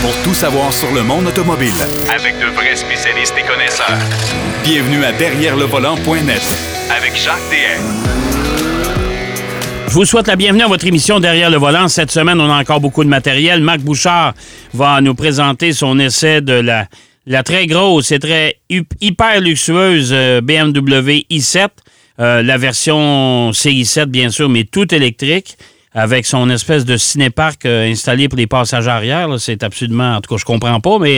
pour tout savoir sur le monde automobile. Avec de vrais spécialistes et connaisseurs. Bienvenue à Derrière le volant.net Avec Jacques DM. Je vous souhaite la bienvenue à votre émission Derrière le volant. Cette semaine, on a encore beaucoup de matériel. Marc Bouchard va nous présenter son essai de la, la très grosse et très hyper luxueuse euh, BMW i7. Euh, la version CI7, bien sûr, mais tout électrique avec son espèce de cinéparc euh, installé pour les passagers arrière. C'est absolument, en tout cas, je comprends pas, mais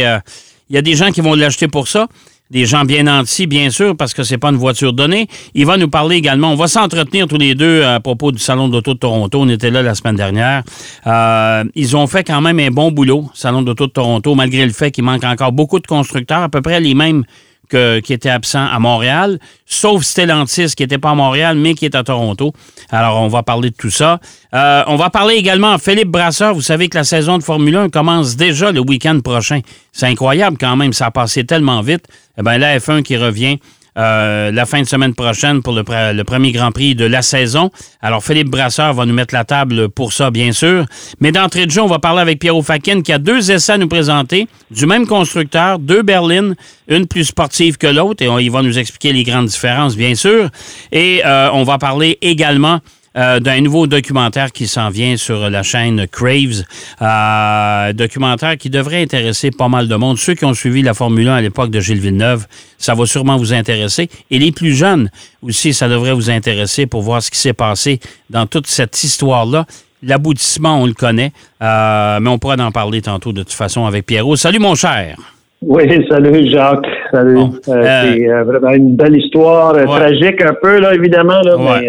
il y a des gens qui vont l'acheter pour ça des gens bien nantis, bien sûr, parce que c'est pas une voiture donnée. Il va nous parler également. On va s'entretenir tous les deux à propos du Salon d'auto de Toronto. On était là la semaine dernière. Euh, ils ont fait quand même un bon boulot, Salon d'auto de Toronto, malgré le fait qu'il manque encore beaucoup de constructeurs, à peu près les mêmes qui était absent à Montréal, sauf Stellantis qui n'était pas à Montréal, mais qui est à Toronto. Alors, on va parler de tout ça. Euh, on va parler également à Philippe Brasseur. Vous savez que la saison de Formule 1 commence déjà le week-end prochain. C'est incroyable quand même, ça a passé tellement vite. Eh bien, la F1 qui revient euh, la fin de semaine prochaine pour le, premier Grand Prix de la saison. Alors, Philippe Brasseur va nous mettre la table pour ça, bien sûr. Mais d'entrée de jeu, on va parler avec Pierrot Fakin qui a deux essais à nous présenter, du même constructeur, deux berlines, une plus sportive que l'autre, et il va nous expliquer les grandes différences, bien sûr. Et euh, on va parler également euh, d'un nouveau documentaire qui s'en vient sur la chaîne Craves. Euh, documentaire qui devrait intéresser pas mal de monde. Ceux qui ont suivi la Formule 1 à l'époque de Gilles Villeneuve, ça va sûrement vous intéresser. Et les plus jeunes aussi, ça devrait vous intéresser pour voir ce qui s'est passé dans toute cette histoire-là. L'aboutissement, on le connaît, euh, mais on pourra en parler tantôt de toute façon avec Pierrot. Salut mon cher. Oui, salut Jacques. Salut. Euh, c'est euh, vraiment une belle histoire, tragique un peu, là, évidemment, là, mais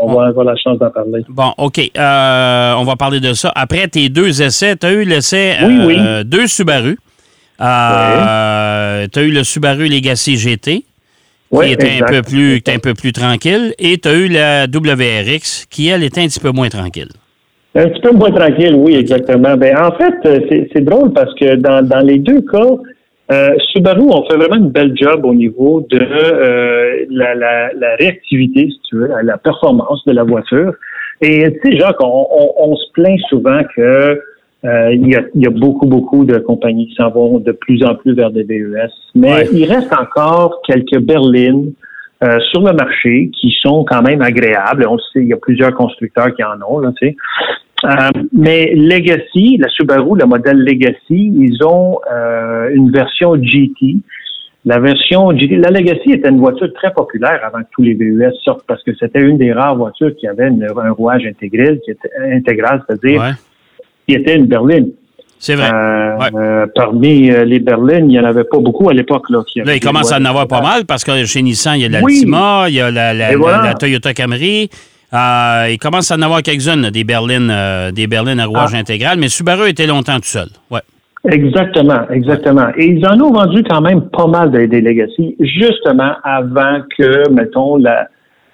on va avoir la chance d'en parler. Bon, OK. on va parler de ça. Après tes deux essais, tu as eu l'essai deux Subaru. tu as eu le Subaru Legacy GT. qui était un peu plus, un peu plus tranquille, et tu as eu la WRX, qui, elle, était un petit peu moins tranquille. Un petit peu moins tranquille, oui, exactement. Ben, en fait, c'est drôle parce que dans, dans les deux cas, euh, Subaru on fait vraiment une belle job au niveau de euh, la, la, la, réactivité, si tu veux, la performance de la voiture. Et tu sais, Jacques, on, on, se plaint souvent que euh, il, y a, il, y a, beaucoup, beaucoup de compagnies qui s'en vont de plus en plus vers des VES. Mais il reste encore quelques berlines euh, sur le marché qui sont quand même agréables. On sait, il y a plusieurs constructeurs qui en ont, là, tu sais. Euh, mais Legacy, la Subaru, le modèle Legacy, ils ont euh, une version GT. La version GT, la Legacy était une voiture très populaire avant que tous les VUS sortent parce que c'était une des rares voitures qui avait un rouage intégral, qui était intégral, c'est-à-dire qui était une berline. C'est vrai. Euh, parmi les berlines, il n'y en avait pas beaucoup à l'époque. Là, là, il commence à en avoir pas mal parce que chez Nissan, il y a l'Altima, il y a la, la Toyota Camry. Euh, il commence à en avoir quelques-unes, des berlines, euh, des berlines à rouage ah. intégral, mais Subaru était longtemps tout seul. Ouais. Exactement, exactement. Et ils en ont vendu quand même pas mal des, des Legacy, justement avant que, mettons, la,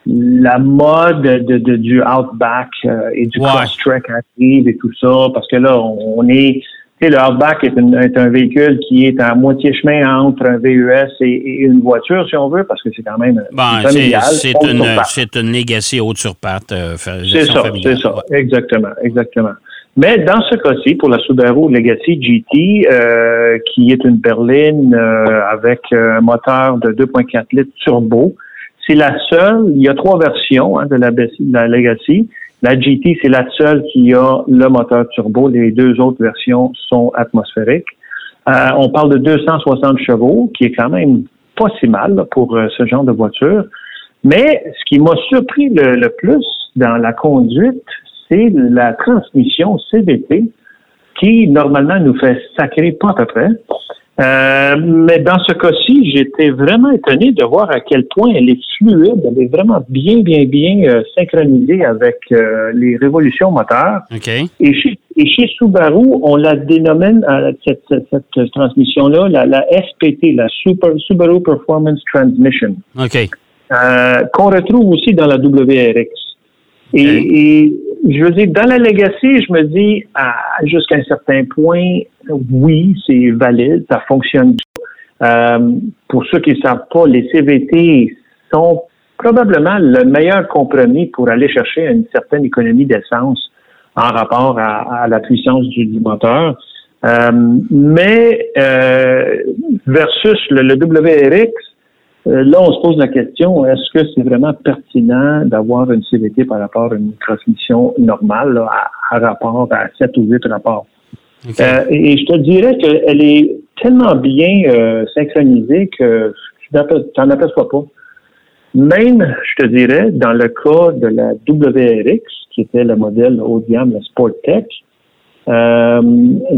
la mode de, de du Outback euh, et du Crosstrek arrive et tout ça, parce que là, on est le Outback est, un véhicule qui est à moitié chemin entre un VUS et, une voiture, si on veut, parce que c'est quand même C'est une, c'est une Legacy haute sur patte. Euh, c'est ça, c'est ça, exactement, exactement. Mais dans ce cas-ci, pour la Subaru Legacy GT, euh, qui est une berline euh, avec un moteur de 2.4 litres turbo, c'est la seule. Il y a trois versions hein, de, la, de la Legacy. La GT, c'est la seule qui a le moteur turbo. Les deux autres versions sont atmosphériques. Euh, on parle de 260 chevaux, qui est quand même pas si mal pour euh, ce genre de voiture. Mais ce qui m'a surpris le, plus dans la conduite, c'est la transmission CVT qui, normalement, nous fait sacrer pas à peu près. Euh, mais dans ce cas-ci, j'étais vraiment étonné de voir à quel point elle est fluide, elle est vraiment bien, bien, bien euh, synchronisée avec euh, les révolutions moteurs. Et, chez, et chez Subaru, on la dénomme, cette, cette, transmission-là, la, la, SPT, la Super, Subaru Performance Transmission. Qu'on retrouve aussi dans la WRX. Et, je veux dire, dans la legacy, je me dis, jusqu'à un certain point, oui, c'est valide, ça fonctionne. Euh, pour ceux qui ne savent pas, les CVT sont probablement le meilleur compromis pour aller chercher une certaine économie d'essence en rapport à, la puissance du, moteur. Euh, mais euh, versus le, le WRX, là, on se pose la question, est-ce que c'est vraiment pertinent d'avoir une CVT par rapport à une transmission normale là, à, à, rapport à 7 ou 8 rapports? Okay. Euh, et, je te dirais qu'elle est tellement bien euh, synchronisée que tu n'en aperçois pas. Même, je te dirais, dans le cas de la WRX, qui était le modèle haut de gamme, la Sporttech, euh,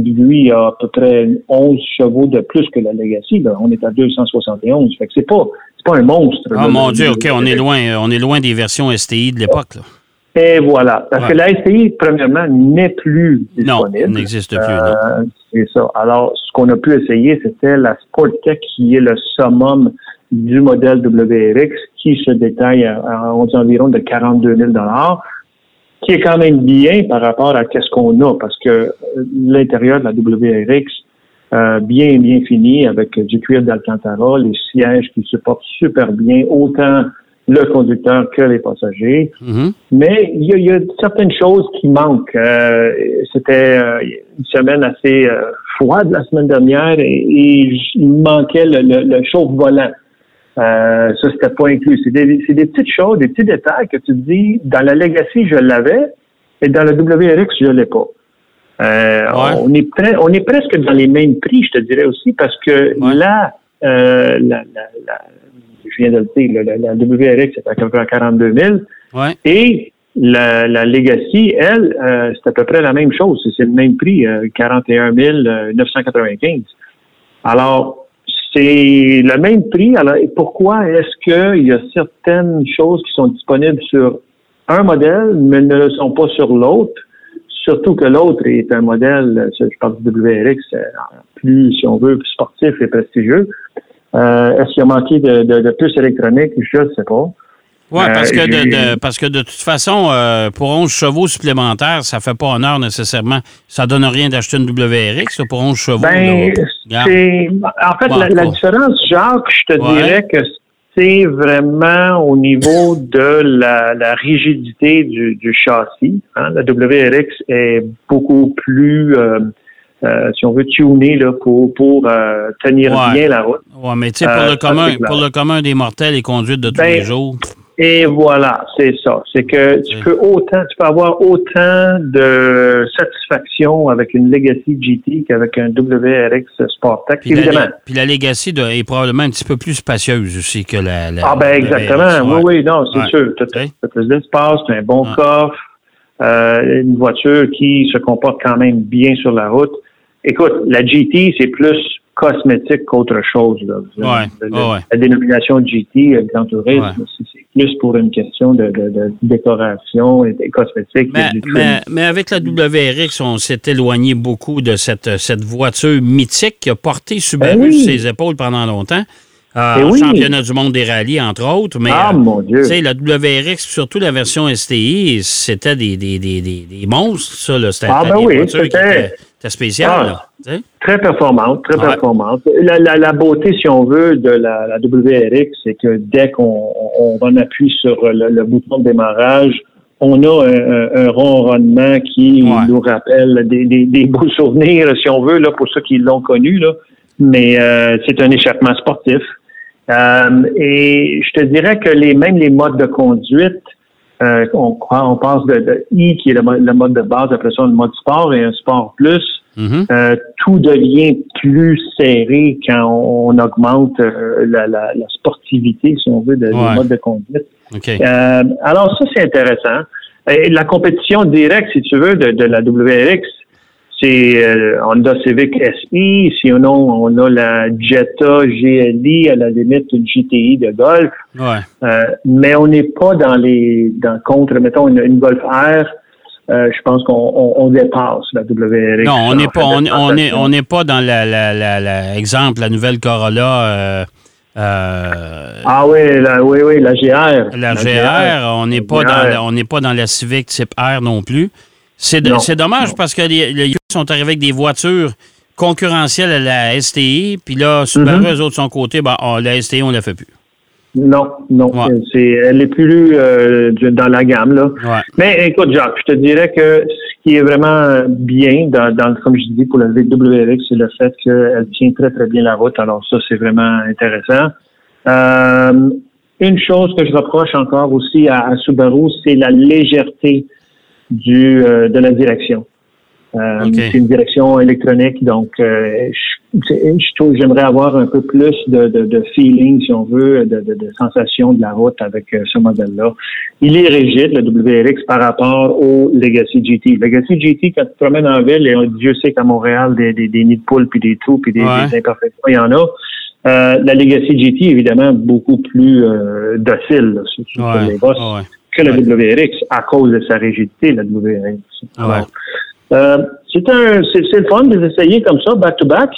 lui, a à peu près 11 chevaux de plus que la Legacy. Là. On est à 271. Fait que c'est pas, c'est pas un monstre. Ah, là, mon Dieu, OK, on est loin, on est loin des versions STI de l'époque, là. Et voilà. Parce ouais. que la STI, premièrement, n'est plus disponible. Non, n'existe plus. Euh, c'est ça. Alors, ce qu'on a pu essayer, c'était la Sporttech, qui est le summum du modèle WRX, qui se détaille à, à environ de 42 000 qui est quand même bien par rapport à qu'est-ce qu'on a, parce que l'intérieur de la WRX, euh, bien, bien fini, avec du cuir d'Alcantara, les sièges qui se portent super bien, autant le conducteur que les passagers. Mm-hmm. Mais il y, y, a certaines choses qui manquent. Euh, C'était euh, une semaine assez euh, froide la semaine dernière et, et il manquait le, le, le chauffe-volant. Euh, ça, c'était pas inclus. C'est des, des, petites choses, des petits détails que tu te dis, dans la Legacy, je l'avais, et dans le WRX, je l'ai pas. Euh, ouais. on, est pre on est presque dans les mêmes prix, je te dirais aussi, parce que ouais. là, euh, la, la, la, je viens de le dire, la, la WRX, c'est à peu près à 42 000. Ouais. Et la, la Legacy, elle, euh, c'est à peu près la même chose. C'est le même prix, euh, 41 995. Alors, c'est le même prix. Alors, pourquoi est-ce qu'il y a certaines choses qui sont disponibles sur un modèle, mais ne le sont pas sur l'autre? Surtout que l'autre est un modèle, je parle du WRX, plus, si on veut, plus sportif et prestigieux. Euh, est-ce qu'il a manqué de, de, de plus électronique? Je ne sais pas. Oui, parce, euh, que de, de, parce que de toute façon, euh, pour 11 chevaux supplémentaires, ça ne fait pas honneur nécessairement. Ça ne donne rien d'acheter une WRX pour 11 chevaux. Ben, c'est, en fait, bon, la, la, différence, Jacques, je te ouais. dirais que c'est vraiment au niveau de la, la rigidité du, du châssis. Hein. La WRX est beaucoup plus... Euh, euh, si on veut tuner là, pour, pour euh, tenir ouais. bien la route. Oui, mais tu sais, pour, le commun, pour le commun des mortels et conduites de tous ben, les jours. Et voilà, c'est ça. C'est que tu peux autant, tu peux avoir autant de satisfaction avec une Legacy GT qu'avec un WRX Sportec, puis évidemment. La, puis la Legacy de, est probablement un petit peu plus spacieuse aussi que la. la ah ben exactement. Oui, oui, non, c'est ouais. sûr. Tu as, as, plus d'espace, tu as un bon coffre, euh, une voiture qui se comporte quand même bien sur la route. Écoute, la GT, c'est plus cosmétique qu'autre chose. Là. Ouais, la, ouais. la, dénomination GT, Grand Tourisme, ouais. c'est plus pour une question de, de, de décoration et de cosmétique. Mais, mais, mais, avec la WRX, on s'est éloigné beaucoup de cette, cette voiture mythique qui a porté Subaru ben oui. sur ses épaules pendant longtemps. Euh, oui. championnat du monde des rallyes, entre autres. Mais, ah, mon Dieu. Tu sais, la WRX, surtout la version STI, c'était des, des, des, des, monstres, ça. C'était ah, ben oui, étaient spéciales. Ah, là, très performante, très ouais. performante. La, la, la, beauté, si on veut, de la, la WRX, c'est que dès qu'on on, on appuie sur le, le, bouton de démarrage, on a un, un ronronnement qui ouais. nous rappelle des, des, des, beaux souvenirs, si on veut, là, pour ceux qui l'ont connu. Là. Mais euh, c'est un échappement sportif. Euh, et je te dirais que les même les modes de conduite, euh, on, on passe de, de, I qui est le, le, mode de base, après ça le mode sport et un sport plus. Mm -hmm. euh, tout devient plus serré quand on, on augmente euh, la, la, la, sportivité, si on veut, de, ouais. des modes de conduite. Okay. Euh, alors ça, c'est intéressant. Et la compétition directe, si tu veux, de, de la WRX, c'est euh, Honda Civic SI, sinon on a la Jetta GLI, à la limite une GTI de Golf. Ouais. Euh, mais on n'est pas dans les dans contre, mettons une, une Golf R. Euh, je pense qu'on on, on dépasse la WRX. Non, on n'est pas on, on est on n'est pas dans la, la, la, la, exemple la nouvelle Corolla. Euh, ah oui, la, oui, oui, la GR. La, GR, GR on n'est pas GR. dans on pas dans la Civic type R non plus. C'est dommage non. parce que les, les sont arrivés avec des voitures concurrentielles à la STI, puis là, Subaru, mm -hmm. eux autres, de son côté, ben, oh, la STI, on ne la fait plus. Non, non. C'est, elle est plus euh, dans la gamme, là. Mais écoute, Jacques, je te dirais que ce qui est vraiment bien dans, dans comme je dis, pour la WRX, c'est le fait qu'elle tient très, très bien la route. Alors ça, c'est vraiment intéressant. Euh, une chose que je reproche encore aussi à, à Subaru, c'est la légèreté du, euh, de la direction. Euh, c'est une direction électronique, donc euh, je, trouve j'aimerais avoir un peu plus de, de, de, feeling, si on veut, de, de, de sensation de la route avec euh, ce modèle-là. Il est rigide, le WRX, par rapport au Legacy GT. Legacy GT, quand tu te promènes en ville, et Dieu sait qu'à Montréal, des, des, des nids de poules, puis des trous, puis des, imperfections, il y en a. Euh, la Legacy GT, évidemment, beaucoup plus euh, docile sur, les bosses que la WRX à cause de sa rigidité, la WRX. Euh, c'est un, c'est le fun de les essayer comme ça, back to back.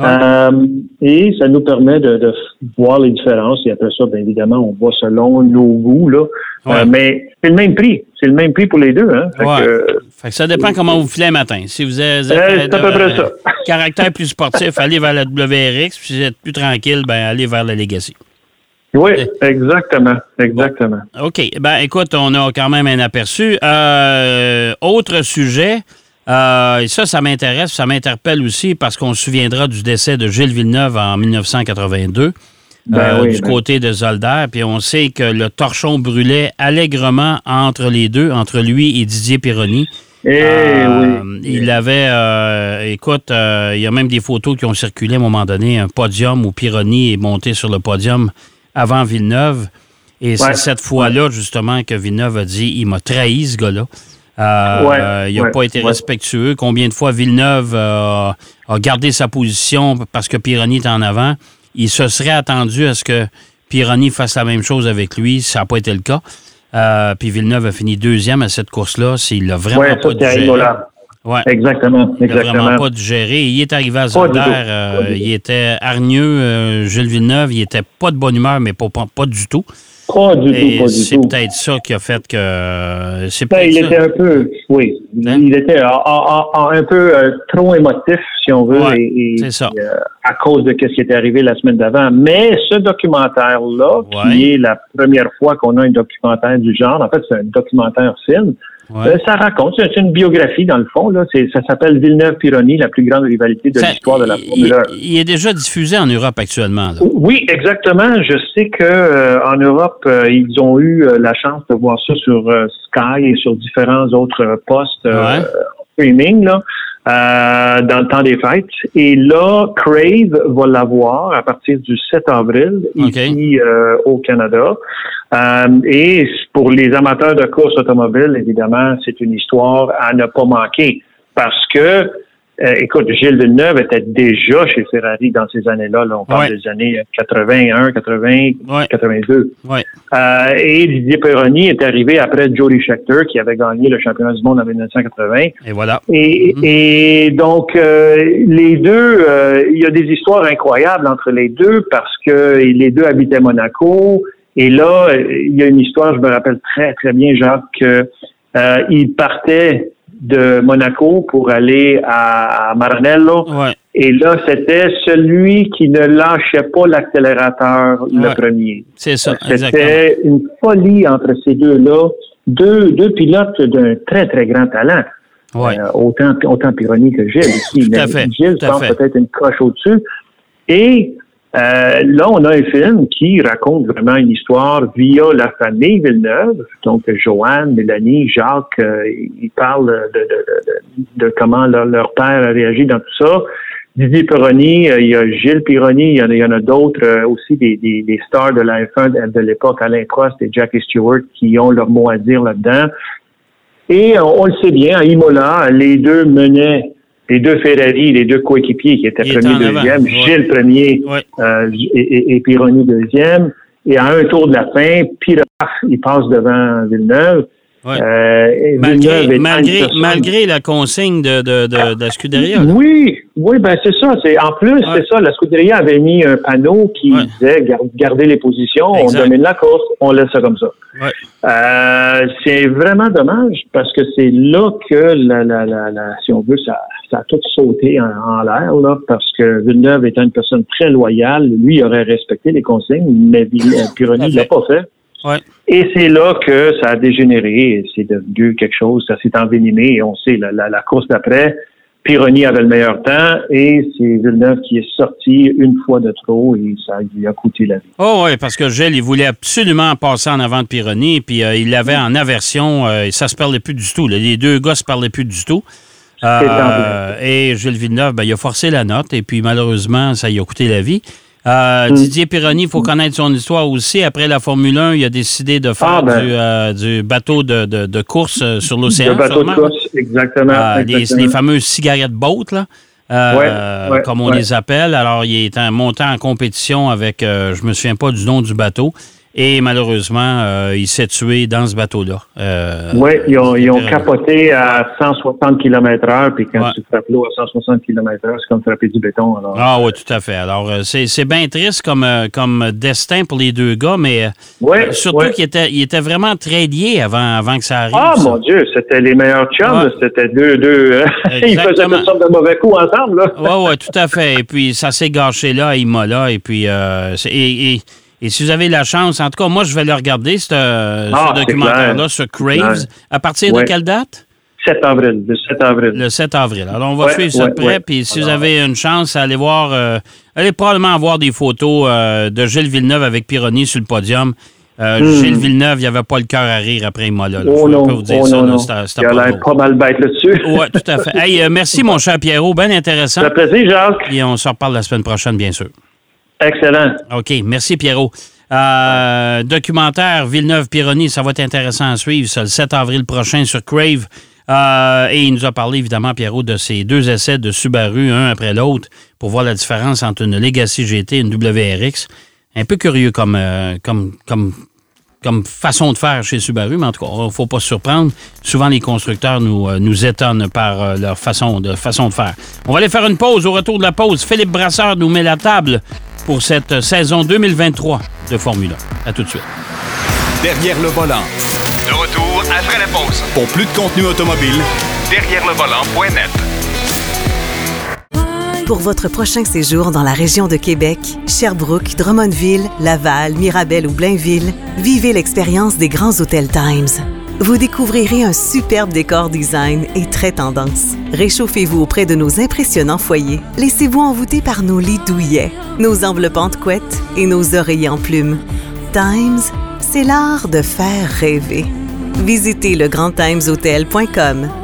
Euh, et ça nous permet de, de, voir les différences. Et après ça, bien évidemment, on voit selon nos goûts. Là. Euh, mais c'est le même prix. C'est le même prix pour les deux. Hein? Fait que, ça dépend comment vous filez le matin. Si vous êtes, à peu près ça. caractère plus sportif, allez vers la WRX. Puis si vous êtes plus tranquille, ben allez vers la Legacy. Oui, exactement. Exactement. OK. Ben écoute, on a quand même un aperçu. autre sujet. Euh, ça, ça m'intéresse, ça m'interpelle aussi parce qu'on se souviendra du décès de Gilles Villeneuve en 1982 ben euh, du ben. côté de Zolder. Puis on sait que le torchon brûlait allègrement entre les deux, entre lui et Didier Pironi. Eh euh, il avait, écoute, il y a même des photos qui ont circulé à un moment donné, un podium où Pironi est monté sur le podium avant Villeneuve. Et c'est cette fois-là, justement, que Villeneuve a dit il m'a trahi, ce gars-là. Euh, il n'a pas été respectueux. Combien de fois Villeneuve euh, a gardé sa position parce que Pironi est en avant? Il se serait attendu à ce que Pironi fasse la même chose avec lui. Ça n'a pas été le cas. Euh, puis Villeneuve a fini deuxième à cette course-là. Il l'a vraiment pas digéré. Ouais. Exactement. Il n'a vraiment pas digéré. Il est arrivé à Zolder. il était hargneux, Jules Villeneuve. Il était pas de bonne humeur, mais pas, pas du tout. Pas du tout, pas du C'est peut-être ça qui a fait que. C'est ben, il était un peu, oui. Hein? Il était un peu euh, trop émotif, si on veut, et, ça. Euh, à cause de ce qui était arrivé la semaine d'avant. Mais ce documentaire-là, qui est la première fois qu'on a un documentaire du genre, en fait, c'est un documentaire film, euh, ça raconte, c'est une biographie dans le fond. Là. Ça s'appelle Villeneuve-Pironi, la plus grande rivalité de l'histoire de la Formule 1. Il est déjà diffusé en Europe actuellement. Oui, exactement. Je sais que euh, en Europe, euh, ils ont eu la chance de voir ça sur Sky et sur différents autres postes streaming. Là. Euh, dans le temps des fêtes. Et là, Crave va l'avoir à partir du 7 avril ici euh, au Canada. Euh, et pour les amateurs de course automobile, évidemment, c'est une histoire à ne pas manquer parce que euh, écoute, Gilles Villeneuve était déjà chez Ferrari dans ces années-là. Là, on parle des années 81, 80, 82. Euh, et Didier Perroni est arrivé après Jody Scheckter, qui avait gagné le championnat du monde en 1980. Et voilà. Et, mhm. et donc, euh, les deux, euh, il y a des histoires incroyables entre les deux parce que les deux habitaient Monaco. Et là, il y a une histoire, je me rappelle très, très bien, Jacques, qu'il partait de Monaco pour aller à Maranello. Et là, c'était celui qui ne lâchait pas l'accélérateur le premier. C'est ça, C'était une folie entre ces deux-là. Deux, deux pilotes d'un très, très grand talent. Ouais. Euh, autant, autant Pironi que Gilles ici. mais Gilles semble peut-être une coche au-dessus. Et euh, là, on a un film qui raconte vraiment une histoire via la famille Villeneuve. Donc, Joanne, Mélanie, Jacques, euh, ils parlent de, de, de, de comment leur, père a réagi dans tout ça. Didier Pironi, euh, il y a Gilles Pironi, il y en a, a d'autres aussi, des, des, des, stars de la F1 de, l'époque, Alain Prost et Jackie Stewart, qui ont leur mot à dire là-dedans. Et on, le sait bien, à Imola, les deux menaient les deux Ferrari, les deux coéquipiers qui étaient premier, deuxième, Gilles premier euh, et, et, Pironi deuxième. Et à un tour de la fin, Piraf, il passe devant Villeneuve. Euh, malgré, malgré, malgré, la consigne de, de, de, la Scuderia. Oui, oui, ben c'est ça. C'est en plus, c'est ça. La Scuderia avait mis un panneau qui disait garder les positions, on domine la course, on laisse ça comme ça. Euh, c'est vraiment dommage parce que c'est là que la, la, la, si on veut, ça, ça a tout sauté en, l'air là, parce que Villeneuve étant une personne très loyale, lui il aurait respecté les consignes, mais Pironi ne l'a pas fait. Et c'est là que ça a dégénéré, c'est devenu quelque chose, ça s'est envenimé, et on sait, la, la, course d'après, Pironi avait le meilleur temps et c'est Villeneuve qui est sorti une fois de trop et ça lui a coûté la vie. Oh oui, parce que Gilles, il voulait absolument passer en avant de Pironi puis euh, il l'avait en aversion euh, et ça se parlait plus du tout. Les deux gars se parlaient plus du tout. Euh, et Gilles Villeneuve, ben, il a forcé la note et puis malheureusement, ça lui a coûté la vie. Euh, mm. Didier Pironi, il faut connaître son histoire aussi. Après la Formule 1, il a décidé de faire ah, ben. euh, du, bateau de, course euh, sur l'océan. Le bateau de course, exactement. Les, fameuses cigarettes boat, là. comme on les appelle. Alors, il est montant en compétition avec, je me souviens pas du nom du bateau, et malheureusement, euh, il s'est tué dans ce bateau-là. Euh, oui, ils ont, ils ont capoté à 160 km/h, puis quand tu frappes l'eau à 160 km/h, c'est comme frapper du béton. ah oui, tout à fait. Alors, euh, c'est bien triste comme, comme destin pour les deux gars, mais surtout qu'ils étaient, ils étaient vraiment très liés avant, avant que ça arrive. Ah, mon Dieu, c'était les meilleurs chums. C'était deux, deux. ils faisaient une sorte de mauvais coups ensemble. Oui, oui, tout à fait. Et puis, ça s'est gâché là, il m'a là, et puis, et, et et si vous avez la chance, en tout cas, moi, je vais le regarder, ce, ah, documentaire-là, ce Craves. À partir de quelle date? 7 avril, le 7 avril. Le 7 avril. Alors, on va suivre ça de près. Puis, si vous avez une chance, allez voir, euh, allez probablement voir des photos euh, de Gilles Villeneuve avec Pironi sur le podium. Euh, hmm. Gilles Villeneuve, il avait pas le cœur à rire après Imola. Là. Oh non, vous dire oh ça. Non, il a l'air pas mal bête là-dessus. oui, tout à fait. Hey, merci, mon cher Pierrot. Bien intéressant. Ça plaisir, Jacques. Et on se reparle la semaine prochaine, bien sûr. Excellent. OK. Merci, Pierrot. Euh, documentaire Villeneuve-Pironi, ça va être intéressant à suivre. Ça, le 7 avril prochain sur Crave. Euh, et il nous a parlé, évidemment, Pierrot, de ces deux essais de Subaru, un après l'autre, pour voir la différence entre une Legacy GT et une WRX. Un peu curieux comme, euh, comme, comme, comme façon de faire chez Subaru, mais en tout cas, il ne faut pas se surprendre. Souvent, les constructeurs nous, étonnent par leur façon de, façon de faire. On va aller faire une pause. Au retour de la pause, Philippe Brasseur nous met la table pour cette saison 2023 de Formule 1. À tout de suite. Derrière le volant. De retour après la pause. Pour plus de contenu automobile, derrière le volant.net. Pour votre prochain séjour dans la région de Québec, Sherbrooke, Drummondville, Laval, Mirabel ou Blainville, vivez l'expérience des grands hôtels Times. Vous découvrirez un superbe décor design et très tendance. Réchauffez-vous auprès de nos impressionnants foyers. Laissez-vous envoûter par nos lits douillets, nos enveloppantes couettes et nos oreillers en plumes. Times, c'est l'art de faire rêver. Visitez legrandtimeshotel.com.